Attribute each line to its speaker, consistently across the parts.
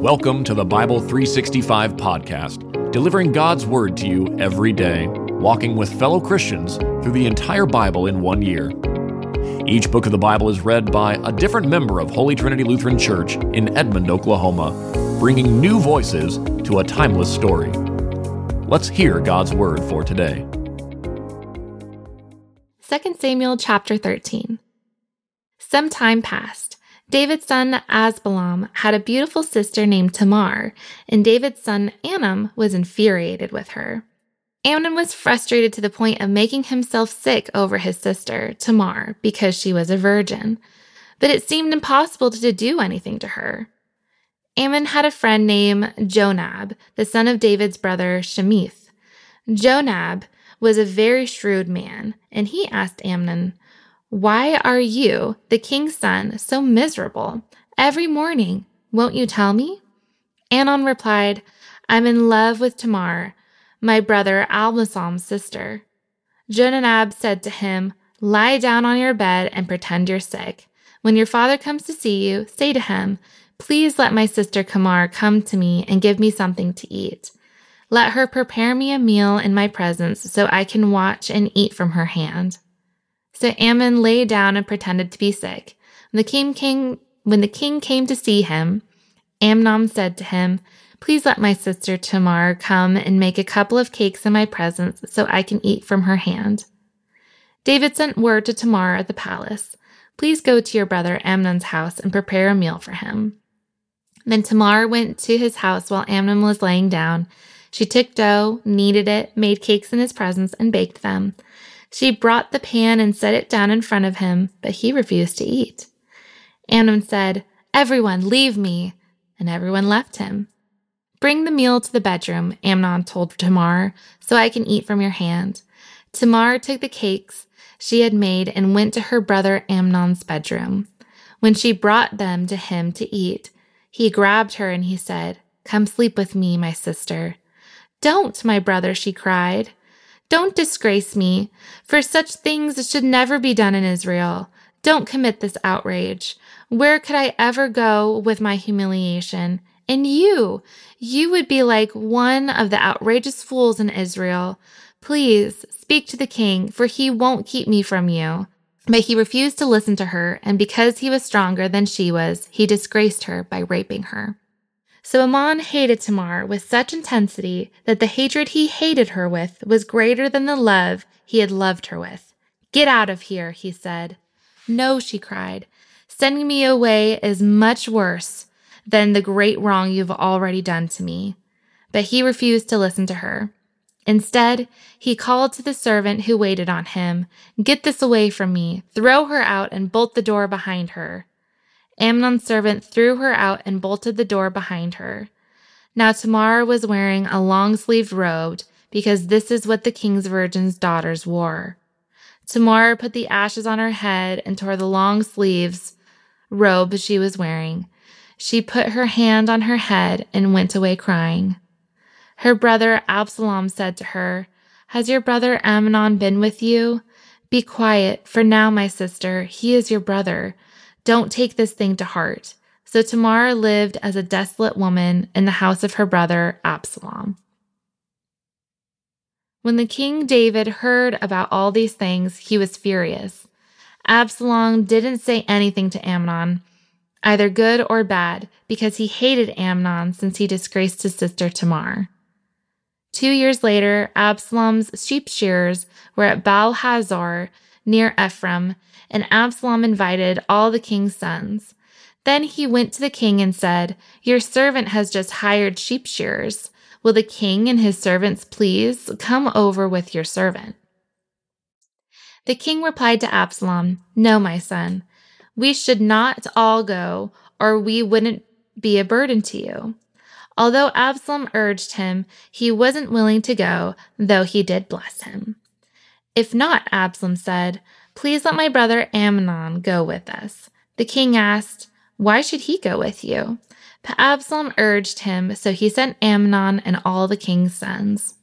Speaker 1: Welcome to the Bible 365 podcast, delivering God's Word to you every day, walking with fellow Christians through the entire Bible in one year. Each book of the Bible is read by a different member of Holy Trinity Lutheran Church in Edmond, Oklahoma, bringing new voices to a timeless story. Let's hear God's Word for today.
Speaker 2: 2 Samuel chapter 13. Some time passed. David's son Absalom had a beautiful sister named Tamar, and David's son Amnon was infuriated with her. Amnon was frustrated to the point of making himself sick over his sister, Tamar, because she was a virgin, but it seemed impossible to do anything to her. Amnon had a friend named Jonab, the son of David's brother Shemith. Jonab was a very shrewd man, and he asked Amnon, why are you, the king's son, so miserable? Every morning, won't you tell me? Amnon replied, I'm in love with Tamar, my brother Absalom's sister. Jonadab said to him, Lie down on your bed and pretend you're sick. When your father comes to see you, say to him, Please let my sister Tamar come to me and give me something to eat. Let her prepare me a meal in my presence so I can watch and eat from her hand. So Amnon lay down and pretended to be sick. When the king came, when the king came to see him, Amnon said to him, Please let my sister Tamar come and make a couple of cakes in my presence so I can eat from her hand. David sent word to Tamar at the palace, Please go to your brother Amnon's house and prepare a meal for him. Then Tamar went to his house while Amnon was laying down. She took dough, kneaded it, made cakes in his presence, and baked them. She brought the pan and set it down in front of him, but he refused to eat. Amnon said, Everyone, leave me. And everyone left him. Bring the meal to the bedroom, Amnon told Tamar, so I can eat from your hand. Tamar took the cakes she had made and went to her brother Amnon's bedroom. When she brought them to him to eat, he grabbed her and he said, Come sleep with me, my sister. Don't, my brother, she cried. Don't disgrace me, for such things should never be done in Israel. Don't commit this outrage. Where could I ever go with my humiliation? And you, you would be like one of the outrageous fools in Israel. Please speak to the king, for he won't keep me from you. But he refused to listen to her, and because he was stronger than she was, he disgraced her by raping her. So Amnon hated Tamar with such intensity that the hatred he hated her with was greater than the love he had loved her with. Get out of here, he said. No, she cried. Sending me away is much worse than the great wrong you've already done to me. But he refused to listen to her. Instead, he called to the servant who waited on him, Get this away from me, throw her out and bolt the door behind her. Amnon's servant threw her out and bolted the door behind her. Now Tamar was wearing a long sleeved robe because this is what the king's virgin's daughters wore. Tamar put the ashes on her head and tore the long sleeves robe she was wearing. She put her hand on her head and went away crying. Her brother Absalom said to her, Has your brother Amnon been with you? Be quiet, for now, my sister, he is your brother. Don't take this thing to heart. So Tamar lived as a desolate woman in the house of her brother Absalom. When the king David heard about all these things, he was furious. Absalom didn't say anything to Amnon, either good or bad, because he hated Amnon since he disgraced his sister Tamar. Two years later, Absalom's sheep shearers were at Baal Hazor near Ephraim, and Absalom invited all the king's sons. Then he went to the king and said, Your servant has just hired sheep shearers. Will the king and his servants please come over with your servant? The king replied to Absalom, No, my son, we should not all go, or we wouldn't be a burden to you. Although Absalom urged him, he wasn't willing to go, though he did bless him. If not, Absalom said, Please let my brother Amnon go with us. The king asked, Why should he go with you? But Absalom urged him, so he sent Amnon and all the king's sons.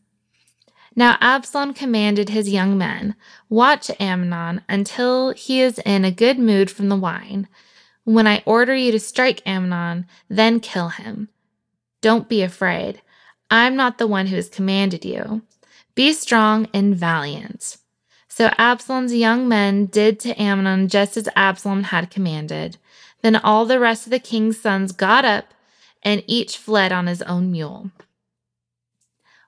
Speaker 2: Now Absalom commanded his young men, Watch Amnon until he is in a good mood from the wine. When I order you to strike Amnon, then kill him. Don't be afraid. I'm not the one who has commanded you. Be strong and valiant. So Absalom's young men did to Amnon just as Absalom had commanded. Then all the rest of the king's sons got up, and each fled on his own mule.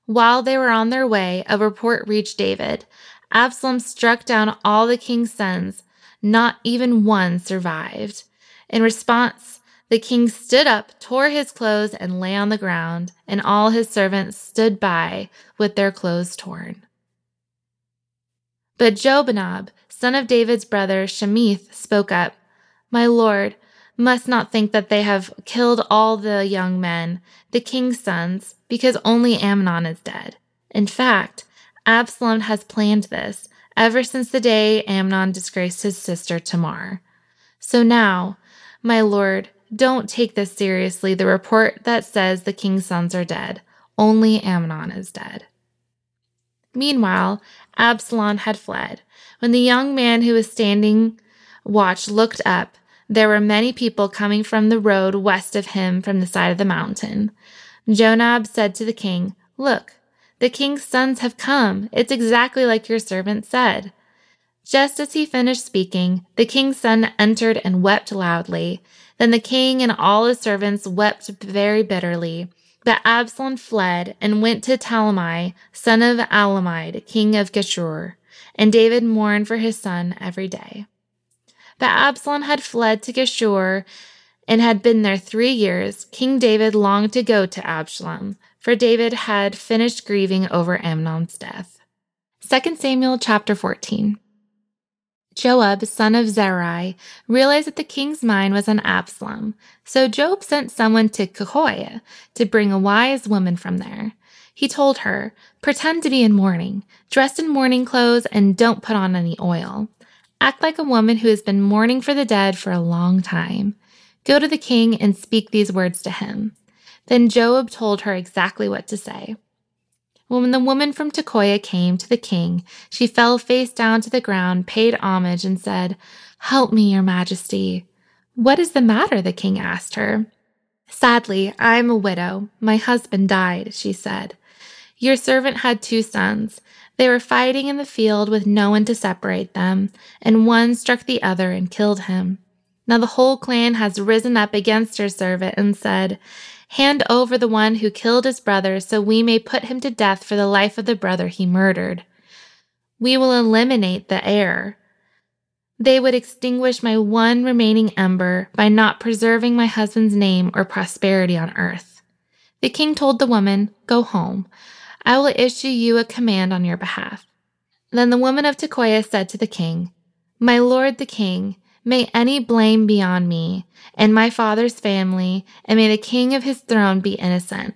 Speaker 2: While they were on their way, a report reached David. Absalom struck down all the king's sons. Not even one survived. In response, the king stood up, tore his clothes, and lay on the ground, and all his servants stood by with their clothes torn. But Jobab, son of David's brother Shemith, spoke up, My lord, must not think that they have killed all the young men, the king's sons, because only Amnon is dead. In fact, Absalom has planned this ever since the day Amnon disgraced his sister Tamar. So now, my lord, don't take this seriously, the report that says the king's sons are dead. Only Amnon is dead. Meanwhile, Absalom had fled. When the young man who was standing watch looked up, there were many people coming from the road west of him from the side of the mountain. Jonab said to the king, Look, the king's sons have come. It's exactly like your servant said. Just as he finished speaking, the king's son entered and wept loudly. Then the king and all his servants wept very bitterly. But Absalom fled and went to Talmai, son of Alamide, king of Geshur, and David mourned for his son every day. But Absalom had fled to Geshur and had been there three years. King David longed to go to Absalom, for David had finished grieving over Amnon's death. 2 Samuel chapter 14. Joab, son of Zerai, realized that the king's mind was on Absalom, so Joab sent someone to Tekoa to bring a wise woman from there. He told her, Pretend to be in mourning, dressed in mourning clothes, and don't put on any oil. Act like a woman who has been mourning for the dead for a long time. Go to the king and speak these words to him. Then Joab told her exactly what to say. When the woman from Tekoa came to the king, she fell face down to the ground, paid homage, and said, Help me, your majesty. What is the matter? the king asked her. Sadly, I am a widow. My husband died, she said. Your servant had two sons. They were fighting in the field with no one to separate them, and one struck the other and killed him. Now the whole clan has risen up against your servant and said, Hand over the one who killed his brother so we may put him to death for the life of the brother he murdered. We will eliminate the heir. They would extinguish my one remaining ember by not preserving my husband's name or prosperity on earth. The king told the woman, Go home. I will issue you a command on your behalf. Then the woman of Tekoa said to the king, My lord the king, May any blame be on me and my father's family, and may the king of his throne be innocent.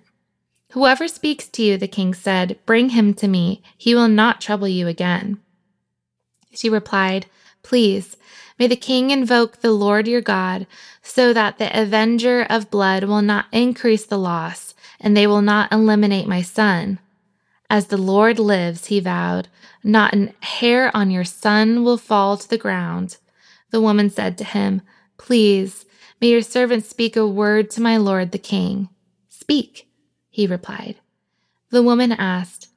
Speaker 2: Whoever speaks to you, the king said, bring him to me. He will not trouble you again. She replied, Please, may the king invoke the Lord your God, so that the avenger of blood will not increase the loss, and they will not eliminate my son. As the Lord lives, he vowed, not an hair on your son will fall to the ground. The woman said to him, Please, may your servant speak a word to my lord the king. Speak, he replied. The woman asked,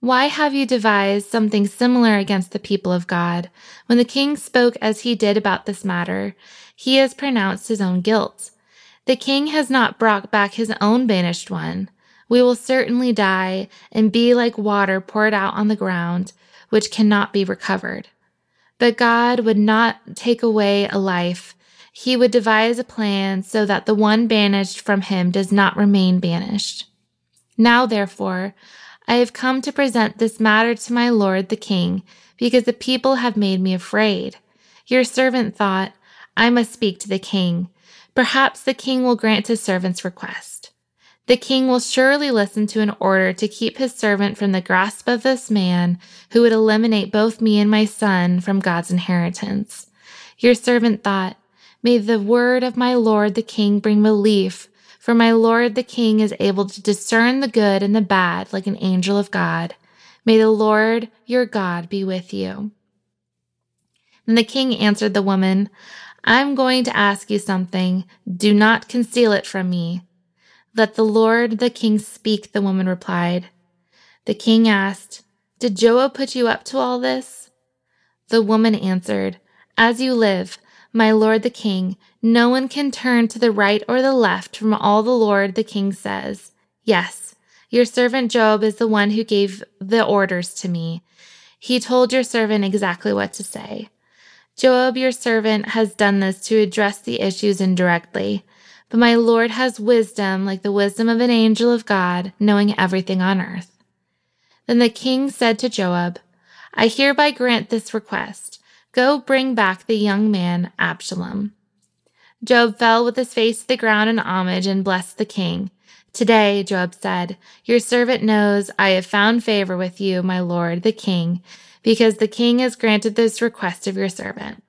Speaker 2: Why have you devised something similar against the people of God? When the king spoke as he did about this matter, he has pronounced his own guilt. The king has not brought back his own banished one. We will certainly die and be like water poured out on the ground, which cannot be recovered. But God would not take away a life. He would devise a plan so that the one banished from him does not remain banished. Now, therefore, I have come to present this matter to my lord the king, because the people have made me afraid. Your servant thought, I must speak to the king. Perhaps the king will grant his servant's request. The king will surely listen to an order to keep his servant from the grasp of this man who would eliminate both me and my son from God's inheritance. Your servant thought, May the word of my lord the king bring relief, for my lord the king is able to discern the good and the bad like an angel of God. May the Lord your God be with you. And the king answered the woman, I'm going to ask you something. Do not conceal it from me. Let the Lord the king speak, the woman replied. The king asked, Did Joab put you up to all this? The woman answered, As you live, my lord the king, no one can turn to the right or the left from all the Lord the king says. Yes, your servant Joab is the one who gave the orders to me. He told your servant exactly what to say. Joab, your servant, has done this to address the issues indirectly. But my Lord has wisdom like the wisdom of an angel of God, knowing everything on earth. Then the king said to Joab, I hereby grant this request. Go bring back the young man Absalom. Joab fell with his face to the ground in homage and blessed the king. Today, Joab said, Your servant knows I have found favor with you, my lord, the king, because the king has granted this request of your servant.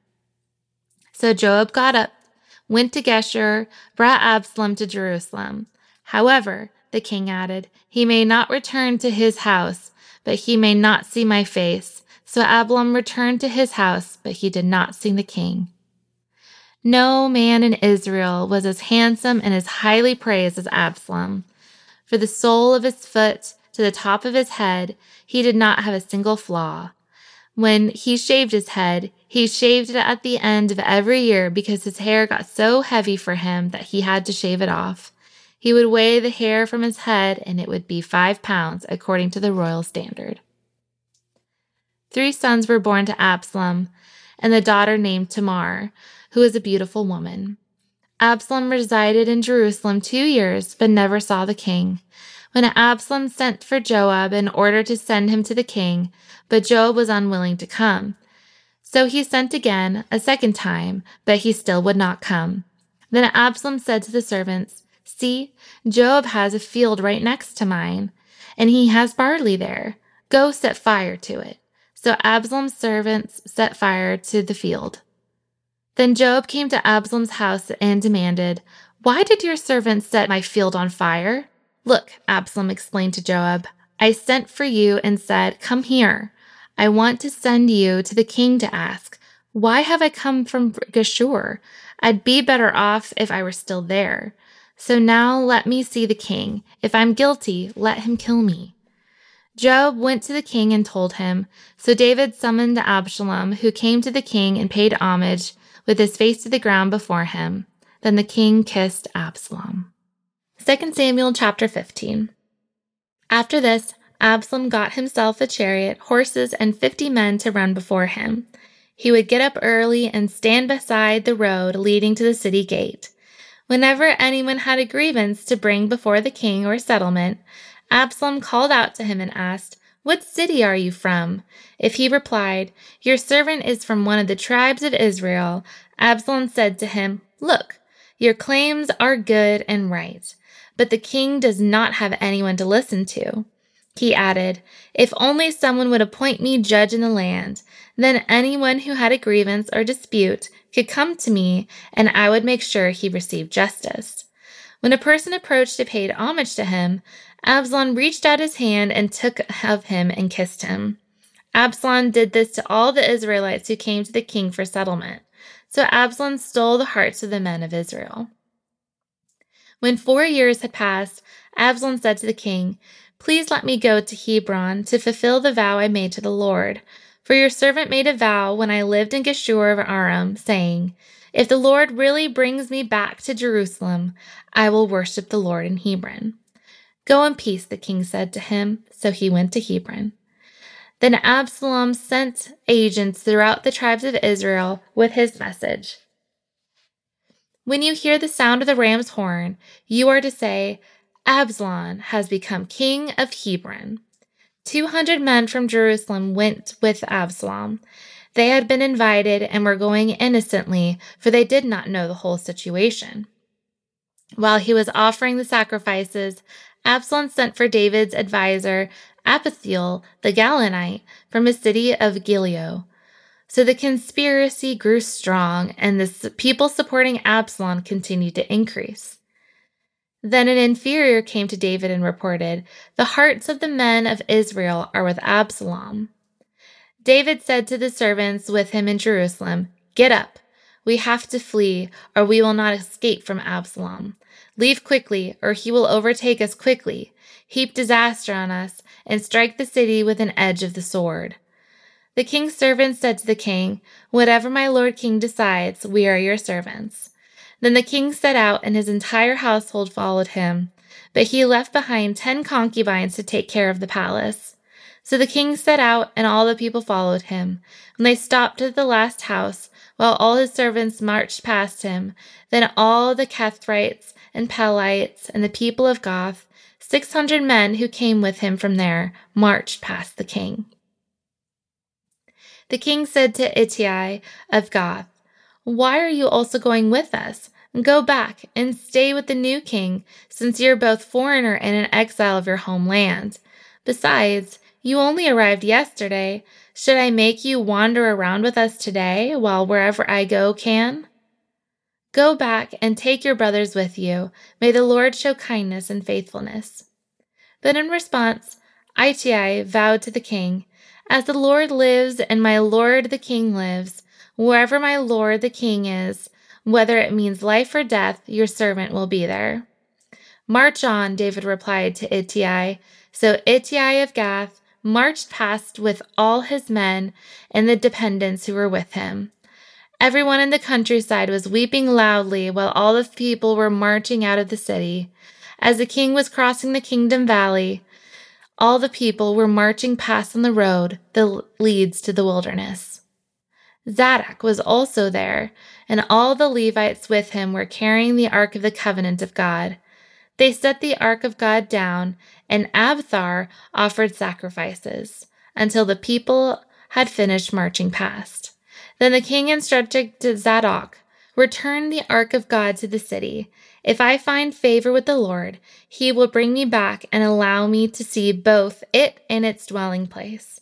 Speaker 2: So Joab got up, went to Geshur, brought Absalom to Jerusalem. However, the king added, he may not return to his house, but he may not see my face. So Absalom returned to his house, but he did not see the king. No man in Israel was as handsome and as highly praised as Absalom. For the sole of his foot to the top of his head, he did not have a single flaw. When he shaved his head, he shaved it at the end of every year because his hair got so heavy for him that he had to shave it off. He would weigh the hair from his head and it would be five pounds according to the royal standard. Three sons were born to Absalom and the daughter named Tamar, who was a beautiful woman. Absalom resided in Jerusalem two years, but never saw the king. When Absalom sent for Joab in order to send him to the king, but Joab was unwilling to come. So he sent again, a second time, but he still would not come. Then Absalom said to the servants, See, Joab has a field right next to mine, and he has barley there. Go set fire to it. So Absalom's servants set fire to the field. Then Joab came to Absalom's house and demanded, Why did your servants set my field on fire? Look, Absalom explained to Joab, I sent for you and said, Come here. I want to send you to the king to ask, Why have I come from Geshur? I'd be better off if I were still there. So now let me see the king. If I'm guilty, let him kill me. Joab went to the king and told him. So David summoned Absalom, who came to the king and paid homage with his face to the ground before him. Then the king kissed Absalom. 2 Samuel chapter 15. After this, Absalom got himself a chariot, horses, and fifty men to run before him. He would get up early and stand beside the road leading to the city gate. Whenever anyone had a grievance to bring before the king or settlement, Absalom called out to him and asked, What city are you from? If he replied, Your servant is from one of the tribes of Israel, Absalom said to him, Look, your claims are good and right, but the king does not have anyone to listen to. He added, If only someone would appoint me judge in the land, then anyone who had a grievance or dispute could come to me, and I would make sure he received justice. When a person approached and paid homage to him, Absalom reached out his hand and took of him and kissed him. Absalom did this to all the Israelites who came to the king for settlement. So Absalom stole the hearts of the men of Israel. When four years had passed, Absalom said to the king, Please let me go to Hebron to fulfill the vow I made to the Lord. For your servant made a vow when I lived in Geshur of Aram, saying, If the Lord really brings me back to Jerusalem, I will worship the Lord in Hebron. Go in peace, the king said to him. So he went to Hebron. Then Absalom sent agents throughout the tribes of Israel with his message. When you hear the sound of the ram's horn, you are to say, Absalom has become king of Hebron. 200 men from Jerusalem went with Absalom. They had been invited and were going innocently, for they did not know the whole situation. While he was offering the sacrifices, Absalom sent for David's adviser, Ahithophel the Gilonite, from a city of Giloh. So the conspiracy grew strong, and the people supporting Absalom continued to increase. Then an inferior came to David and reported, The hearts of the men of Israel are with Absalom. David said to the servants with him in Jerusalem, Get up, We have to flee, or we will not escape from Absalom. Leave quickly, or he will overtake us quickly, heap disaster on us, and strike the city with an edge of the sword. The king's servants said to the king, Whatever my lord king decides, we are your servants. Then the king set out, and his entire household followed him. But he left behind ten concubines to take care of the palace. So the king set out, and all the people followed him. When they stopped at the last house, while all his servants marched past him, then all the Cherethites and Pelethites and the people of Gath, six hundred men who came with him from there, marched past the king. The king said to Ittai of Gath, Why are you also going with us? Go back and stay with the new king, since you're both foreigner and an exile of your homeland. Besides, you only arrived yesterday. Should I make you wander around with us today, while wherever I go can? Go back and take your brothers with you. May the Lord show kindness and faithfulness. But in response, Ittai vowed to the king, as the Lord lives and my Lord the King lives, wherever my Lord the King is, whether it means life or death, your servant will be there. March on, David replied to Ittai. So Ittai of Gath marched past with all his men and the dependents who were with him. Everyone in the countryside was weeping loudly while all the people were marching out of the city. As the king was crossing the Kidron valley, all the people were marching past on the road that leads to the wilderness. Zadok was also there, and all the Levites with him were carrying the ark of the covenant of God. They set the ark of God down, and Abiathar offered sacrifices until the people had finished marching past. Then the king instructed Zadok, Return the ark of God to the city. If I find favor with the Lord, he will bring me back and allow me to see both it and its dwelling place.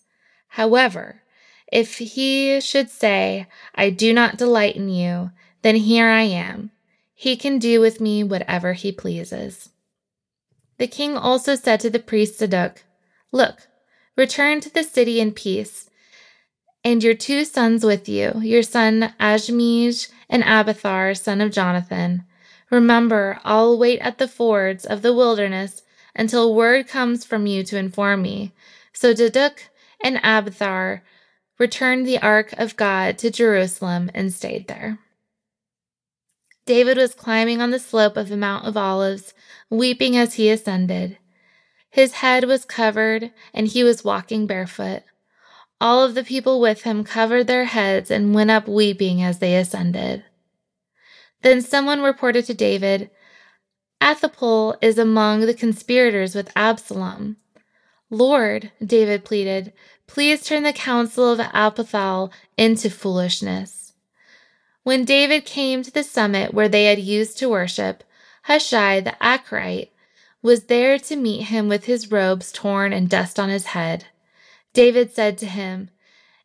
Speaker 2: However, if he should say, I do not delight in you, then here I am. He can do with me whatever he pleases. The king also said to the priest Zadok, Look, return to the city in peace, and your two sons with you, your son Ahimaaz and Abiathar, son of Jonathan. Remember, I'll wait at the fords of the wilderness until word comes from you to inform me. So Zadok and Abiathar returned the ark of God to Jerusalem and stayed there. David was climbing on the slope of the Mount of Olives, weeping as he ascended. His head was covered, and he was walking barefoot. All of the people with him covered their heads and went up weeping as they ascended. Then someone reported to David, Ahithophel is among the conspirators with Absalom. Lord, David pleaded, please turn the counsel of Ahithophel into foolishness. When David came to the summit where they had used to worship, Hushai the Archite was there to meet him with his robes torn and dust on his head. David said to him,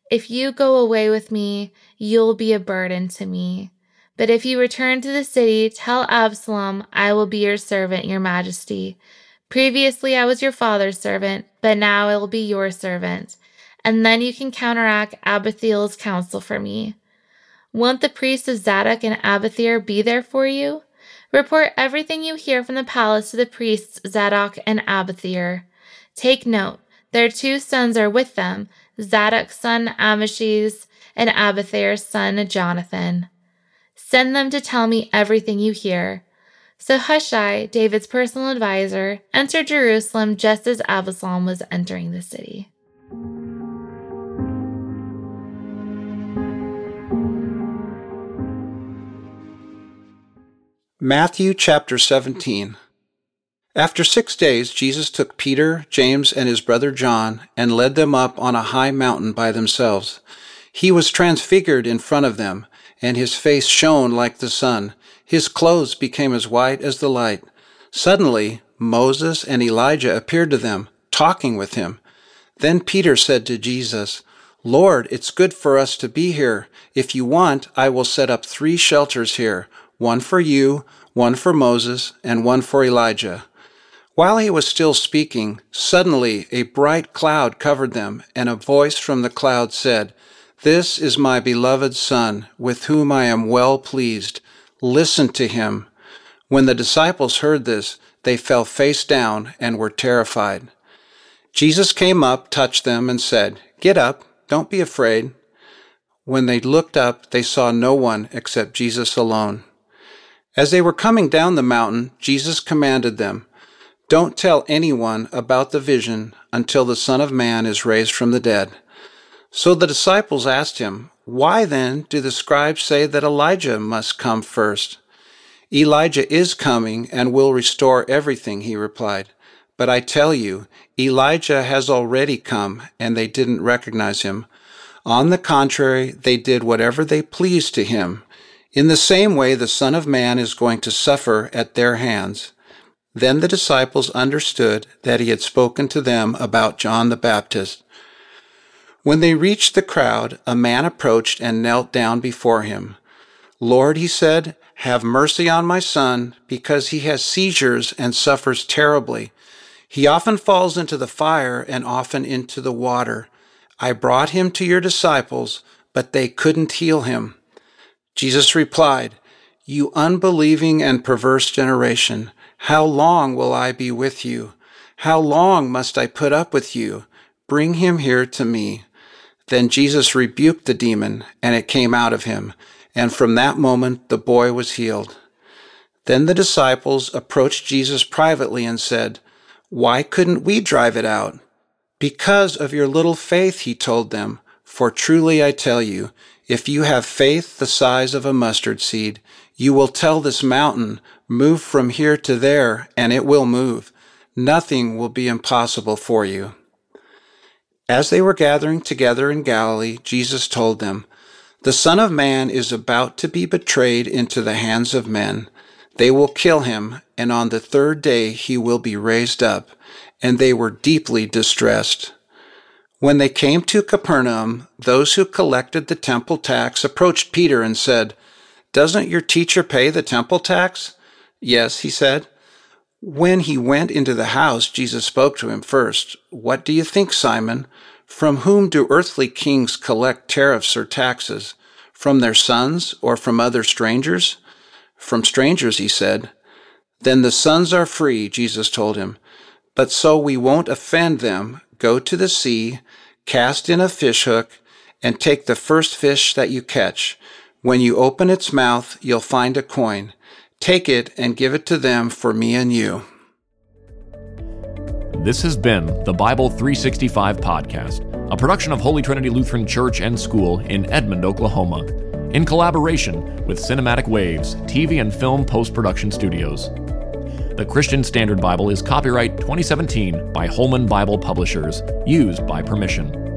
Speaker 2: If you go away with me, you'll be a burden to me. But if you return to the city, tell Absalom, I will be your servant, your majesty. Previously I was your father's servant, but now I will be your servant. And then you can counteract Abathiel's counsel for me. Won't the priests of Zadok and Abiathar be there for you? Report everything you hear from the palace to the priests Zadok and Abiathar. Take note, their two sons are with them, Zadok's son Ahimaaz and Abiathar's son Jonathan. Send them to tell me everything you hear. So Hushai, David's personal adviser, entered Jerusalem just as Absalom was entering the city.
Speaker 3: Matthew chapter 17. After six days, Jesus took Peter, James, and his brother John and led them up on a high mountain by themselves. He was transfigured in front of them and his face shone like the sun. His clothes became as white as the light. Suddenly, Moses and Elijah appeared to them, talking with him. Then Peter said to Jesus, Lord, it's good for us to be here. If you want, I will set up three shelters here one for you, one for Moses, and one for Elijah. While he was still speaking, suddenly a bright cloud covered them, and a voice from the cloud said, This is my beloved Son, with whom I am well pleased. Listen to him. When the disciples heard this, they fell face down and were terrified. Jesus came up, touched them, and said, Get up, don't be afraid. When they looked up, they saw no one except Jesus alone. As they were coming down the mountain, Jesus commanded them, Don't tell anyone about the vision until the Son of Man is raised from the dead. So the disciples asked him, Why then do the scribes say that Elijah must come first? Elijah is coming and will restore everything, he replied. But I tell you, Elijah has already come, and they didn't recognize him. On the contrary, they did whatever they pleased to him. In the same way, the Son of Man is going to suffer at their hands. Then the disciples understood that he had spoken to them about John the Baptist. When they reached the crowd, a man approached and knelt down before him. Lord, he said, have mercy on my son, because he has seizures and suffers terribly. He often falls into the fire and often into the water. I brought him to your disciples, but they couldn't heal him. Jesus replied, You unbelieving and perverse generation, how long will I be with you? How long must I put up with you? Bring him here to me. Then Jesus rebuked the demon, and it came out of him, and from that moment the boy was healed. Then the disciples approached Jesus privately and said, Why couldn't we drive it out? Because of your little faith, he told them. For truly I tell you, if you have faith the size of a mustard seed, you will tell this mountain, Move from here to there, and it will move. Nothing will be impossible for you. As they were gathering together in Galilee, Jesus told them, The Son of Man is about to be betrayed into the hands of men. They will kill him, and on the third day he will be raised up and they were deeply distressed. When they came to Capernaum, those who collected the temple tax approached Peter and said, Doesn't your teacher pay the temple tax? Yes, he said. When he went into the house, Jesus spoke to him first. What do you think, Simon? From whom do earthly kings collect tariffs or taxes? From their sons or from other strangers? From strangers, he said. Then the sons are free, Jesus told him. But so we won't offend them, go to the sea, cast in a fish hook, and take the first fish that you catch. When you open its mouth, you'll find a coin. Take it and give it to them for me and you.
Speaker 1: This has been the Bible 365 podcast, a production of Holy Trinity Lutheran Church and School in Edmond, Oklahoma, in collaboration with Cinematic Waves TV and Film Post Production Studios. The Christian Standard Bible is copyright 2017 by Holman Bible Publishers, used by permission.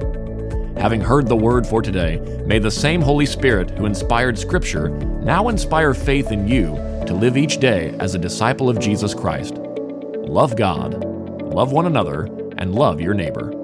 Speaker 1: Having heard the word for today, may the same Holy Spirit who inspired Scripture now inspire faith in you to live each day as a disciple of Jesus Christ. Love God, love one another, and love your neighbor.